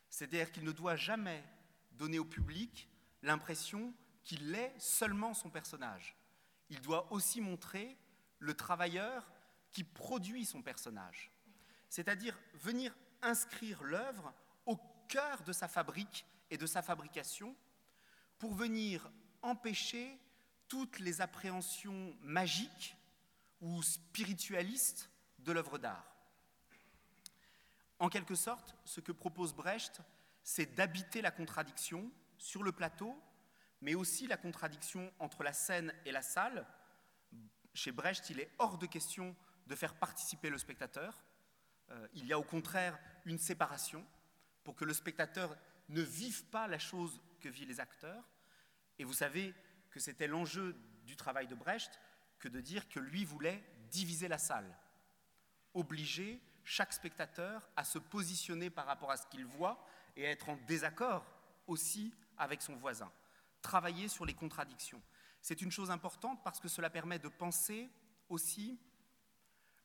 C'est-à-dire qu'il ne doit jamais donner au public l'impression qu'il est seulement son personnage. Il doit aussi montrer le travailleur qui produit son personnage. C'est-à-dire venir inscrire l'œuvre au cœur de sa fabrique et de sa fabrication pour venir empêcher toutes les appréhensions magiques ou spiritualistes de l'œuvre d'art. En quelque sorte, ce que propose Brecht, c'est d'habiter la contradiction sur le plateau, mais aussi la contradiction entre la scène et la salle. Chez Brecht, il est hors de question de faire participer le spectateur. Euh, il y a au contraire une séparation pour que le spectateur ne vive pas la chose que les acteurs. Et vous savez que c'était l'enjeu du travail de Brecht que de dire que lui voulait diviser la salle, obliger chaque spectateur à se positionner par rapport à ce qu'il voit et à être en désaccord aussi avec son voisin. Travailler sur les contradictions. C'est une chose importante parce que cela permet de penser aussi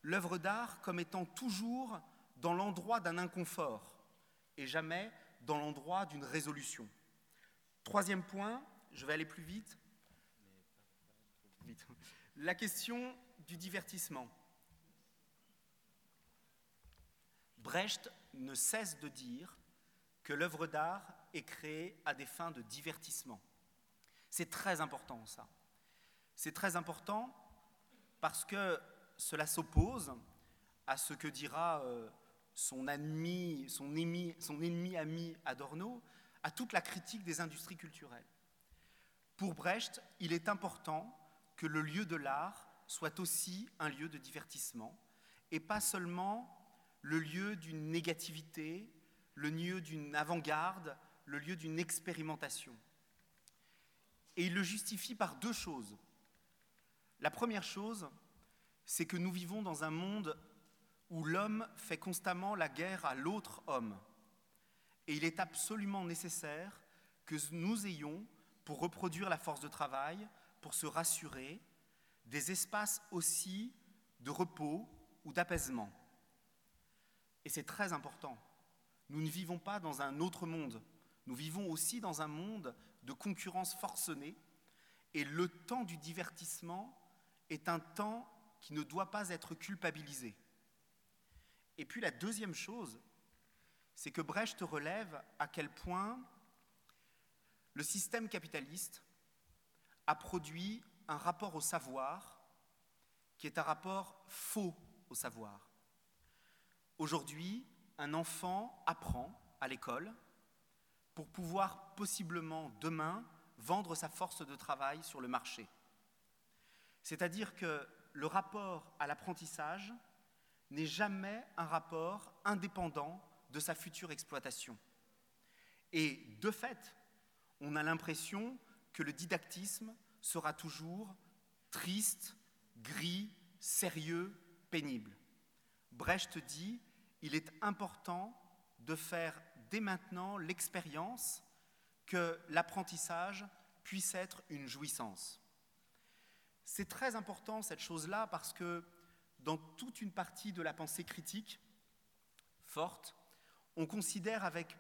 l'œuvre d'art comme étant toujours dans l'endroit d'un inconfort et jamais dans l'endroit d'une résolution. Troisième point, je vais aller plus vite. La question du divertissement. Brecht ne cesse de dire que l'œuvre d'art est créée à des fins de divertissement. C'est très important ça. C'est très important parce que cela s'oppose à ce que dira euh, son, ennemi, son, ennemi, son ennemi ami Adorno, à toute la critique des industries culturelles. Pour Brecht, il est important que le lieu de l'art soit aussi un lieu de divertissement et pas seulement le lieu d'une négativité, le lieu d'une avant-garde, le lieu d'une expérimentation. Et il le justifie par deux choses. La première chose, c'est que nous vivons dans un monde où l'homme fait constamment la guerre à l'autre homme. Et il est absolument nécessaire que nous ayons, pour reproduire la force de travail, pour se rassurer, des espaces aussi de repos ou d'apaisement. Et c'est très important. Nous ne vivons pas dans un autre monde. Nous vivons aussi dans un monde de concurrence forcenée. Et le temps du divertissement est un temps qui ne doit pas être culpabilisé. Et puis la deuxième chose, c'est que Brecht relève à quel point le système capitaliste a produit un rapport au savoir qui est un rapport faux au savoir. Aujourd'hui, un enfant apprend à l'école pour pouvoir possiblement demain vendre sa force de travail sur le marché. C'est-à-dire que le rapport à l'apprentissage n'est jamais un rapport indépendant de sa future exploitation. Et de fait, on a l'impression que le didactisme sera toujours triste, gris, sérieux, pénible. Brecht dit, il est important de faire dès maintenant l'expérience que l'apprentissage puisse être une jouissance. C'est très important cette chose-là parce que dans toute une partie de la pensée critique forte, on considère avec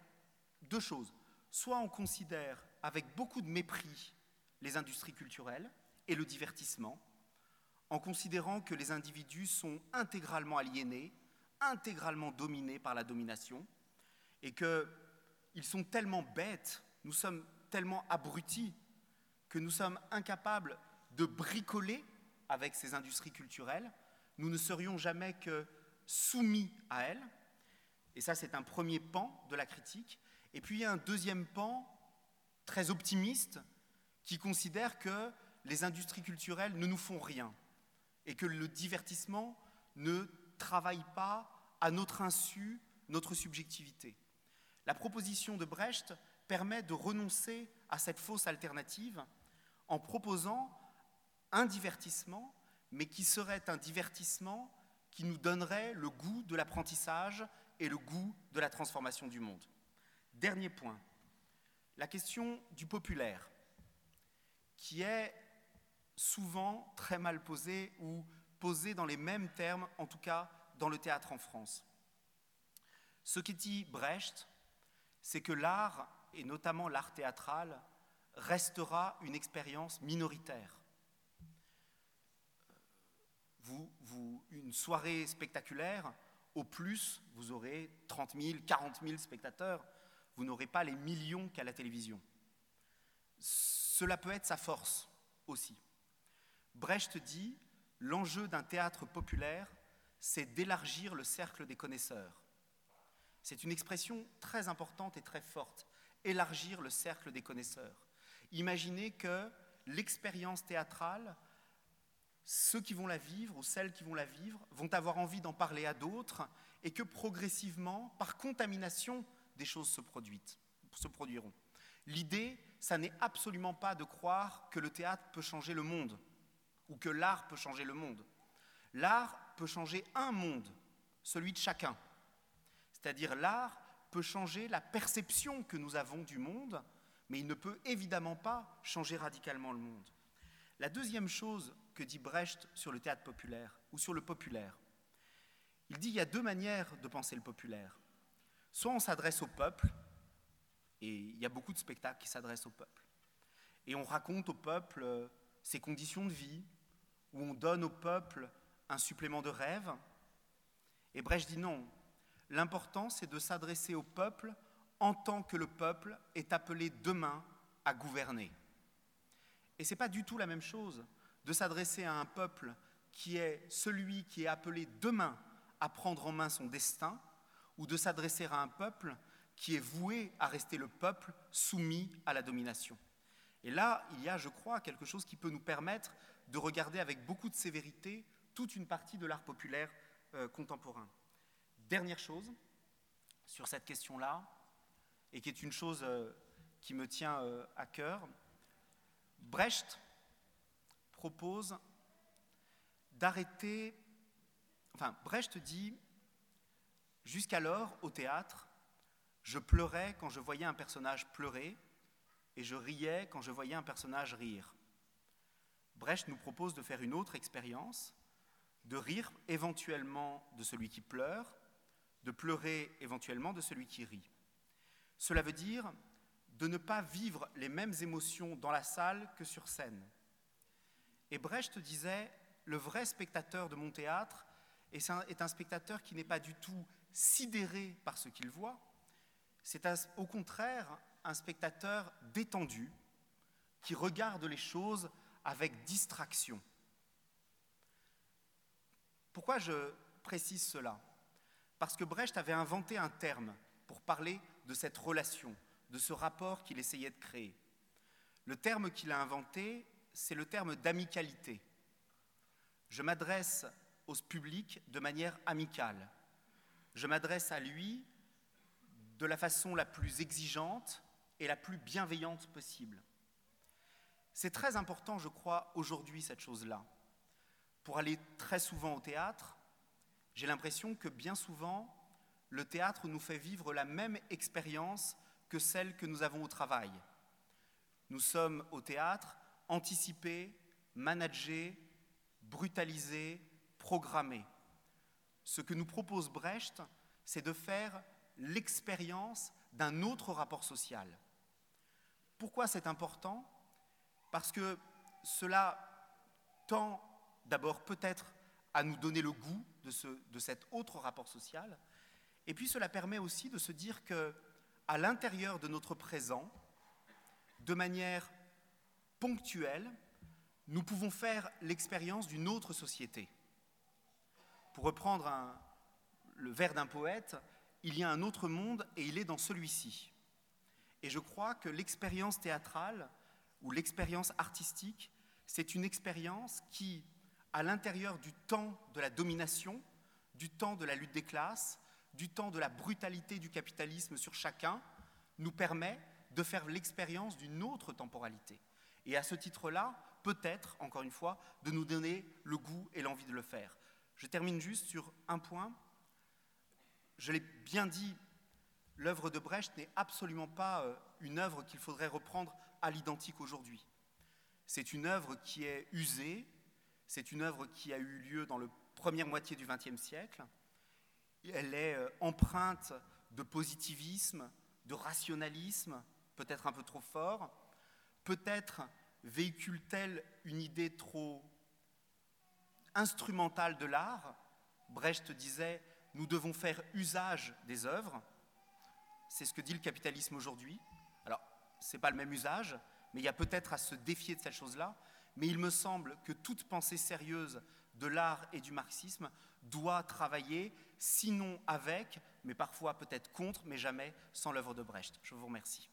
deux choses. Soit on considère avec beaucoup de mépris les industries culturelles et le divertissement, en considérant que les individus sont intégralement aliénés, intégralement dominés par la domination, et qu'ils sont tellement bêtes, nous sommes tellement abrutis, que nous sommes incapables de bricoler avec ces industries culturelles, nous ne serions jamais que soumis à elles. Et ça, c'est un premier pan de la critique. Et puis, il y a un deuxième pan très optimiste qui considère que les industries culturelles ne nous font rien et que le divertissement ne travaille pas à notre insu notre subjectivité. La proposition de Brecht permet de renoncer à cette fausse alternative en proposant un divertissement, mais qui serait un divertissement qui nous donnerait le goût de l'apprentissage et le goût de la transformation du monde. Dernier point, la question du populaire, qui est souvent très mal posée ou posée dans les mêmes termes, en tout cas dans le théâtre en France. Ce qui dit Brecht, c'est que l'art, et notamment l'art théâtral, restera une expérience minoritaire. Une soirée spectaculaire, au plus, vous aurez 30 000, 40 000 spectateurs, vous n'aurez pas les millions qu'à la télévision. Cela peut être sa force aussi. Brecht dit, l'enjeu d'un théâtre populaire, c'est d'élargir le cercle des connaisseurs. C'est une expression très importante et très forte, élargir le cercle des connaisseurs. Imaginez que l'expérience théâtrale, ceux qui vont la vivre ou celles qui vont la vivre vont avoir envie d'en parler à d'autres et que progressivement, par contamination, des choses se, se produiront. L'idée, ça n'est absolument pas de croire que le théâtre peut changer le monde ou que l'art peut changer le monde. L'art peut changer un monde, celui de chacun. C'est-à-dire l'art peut changer la perception que nous avons du monde, mais il ne peut évidemment pas changer radicalement le monde. La deuxième chose que dit Brecht sur le théâtre populaire ou sur le populaire, il dit qu'il y a deux manières de penser le populaire. Soit on s'adresse au peuple, et il y a beaucoup de spectacles qui s'adressent au peuple, et on raconte au peuple euh, ses conditions de vie, ou on donne au peuple un supplément de rêve. Et Brecht dit non, L'important, c'est de s'adresser au peuple en tant que le peuple est appelé demain à gouverner. Et ce n'est pas du tout la même chose de s'adresser à un peuple qui est celui qui est appelé demain à prendre en main son destin, ou de s'adresser à un peuple qui est voué à rester le peuple soumis à la domination. Et là, il y a, je crois, quelque chose qui peut nous permettre de regarder avec beaucoup de sévérité toute une partie de l'art populaire euh, contemporain. Dernière chose sur cette question-là, et qui est une chose euh, qui me tient euh, à cœur, Brecht propose d'arrêter. Enfin, Brecht dit Jusqu'alors, au théâtre, je pleurais quand je voyais un personnage pleurer et je riais quand je voyais un personnage rire. Brecht nous propose de faire une autre expérience, de rire éventuellement de celui qui pleure, de pleurer éventuellement de celui qui rit. Cela veut dire de ne pas vivre les mêmes émotions dans la salle que sur scène. Et Brecht disait, le vrai spectateur de mon théâtre est un, spectateur qui n'est pas du tout sidéré par ce qu'il voit, c'est au contraire un spectateur détendu qui regarde les choses avec distraction. Pourquoi je précise cela? Parce que Brecht avait inventé un terme pour parler de cette relation, de ce rapport qu'il essayait de créer. Le terme qu'il a inventé, c'est le terme d'amicalité. Je m'adresse au public de manière amicale. Je m'adresse à lui de la façon la plus exigeante et la plus bienveillante possible. C'est très important, je crois, aujourd'hui, cette chose-là. Pour aller très souvent au théâtre, j'ai l'impression que bien souvent, le théâtre nous fait vivre la même expérience que celle que nous avons au travail. Nous sommes au théâtre anticipés, managés, brutalisés, programmés. Ce que nous propose Brecht, c'est de faire l'expérience d'un autre rapport social. Pourquoi c'est important? Parce que cela tend d'abord peut-être à nous donner le goût de, ce, de cet autre rapport social, et puis cela permet aussi de se dire que à l'intérieur de notre présent, de manière ponctuelle, nous pouvons faire l'expérience d'une autre société. Pour reprendre le vers d'un poète, il y a un autre monde et il est dans celui-ci. Et je crois que l'expérience théâtrale ou l'expérience artistique, c'est une expérience qui, à l'intérieur du temps de la domination, du temps de la lutte des classes, du temps de la brutalité du capitalisme sur chacun, nous permet de faire l'expérience d'une autre temporalité. Et à ce titre-là, peut-être, encore une fois, de nous donner le goût et l'envie de le faire. Je termine juste sur un point. Je l'ai bien dit, l'œuvre de Brecht n'est absolument pas euh, une œuvre qu'il faudrait reprendre à l'identique aujourd'hui. C'est une œuvre qui est usée, c'est une œuvre qui a eu lieu dans la première moitié du XXe siècle. Elle est euh, empreinte de positivisme, de rationalisme, peut-être un peu trop fort. Peut-être véhicule-t-elle une idée trop instrumentale de l'art Brecht disait nous devons faire usage des œuvres. C'est ce que dit le capitalisme aujourd'hui. Alors, ce n'est pas le même usage, mais il y a peut-être à se défier de cette chose-là. Mais il me semble que toute pensée sérieuse de l'art et du marxisme doit travailler, sinon avec, mais parfois peut-être contre, mais jamais sans l'œuvre de Brecht. Je vous remercie.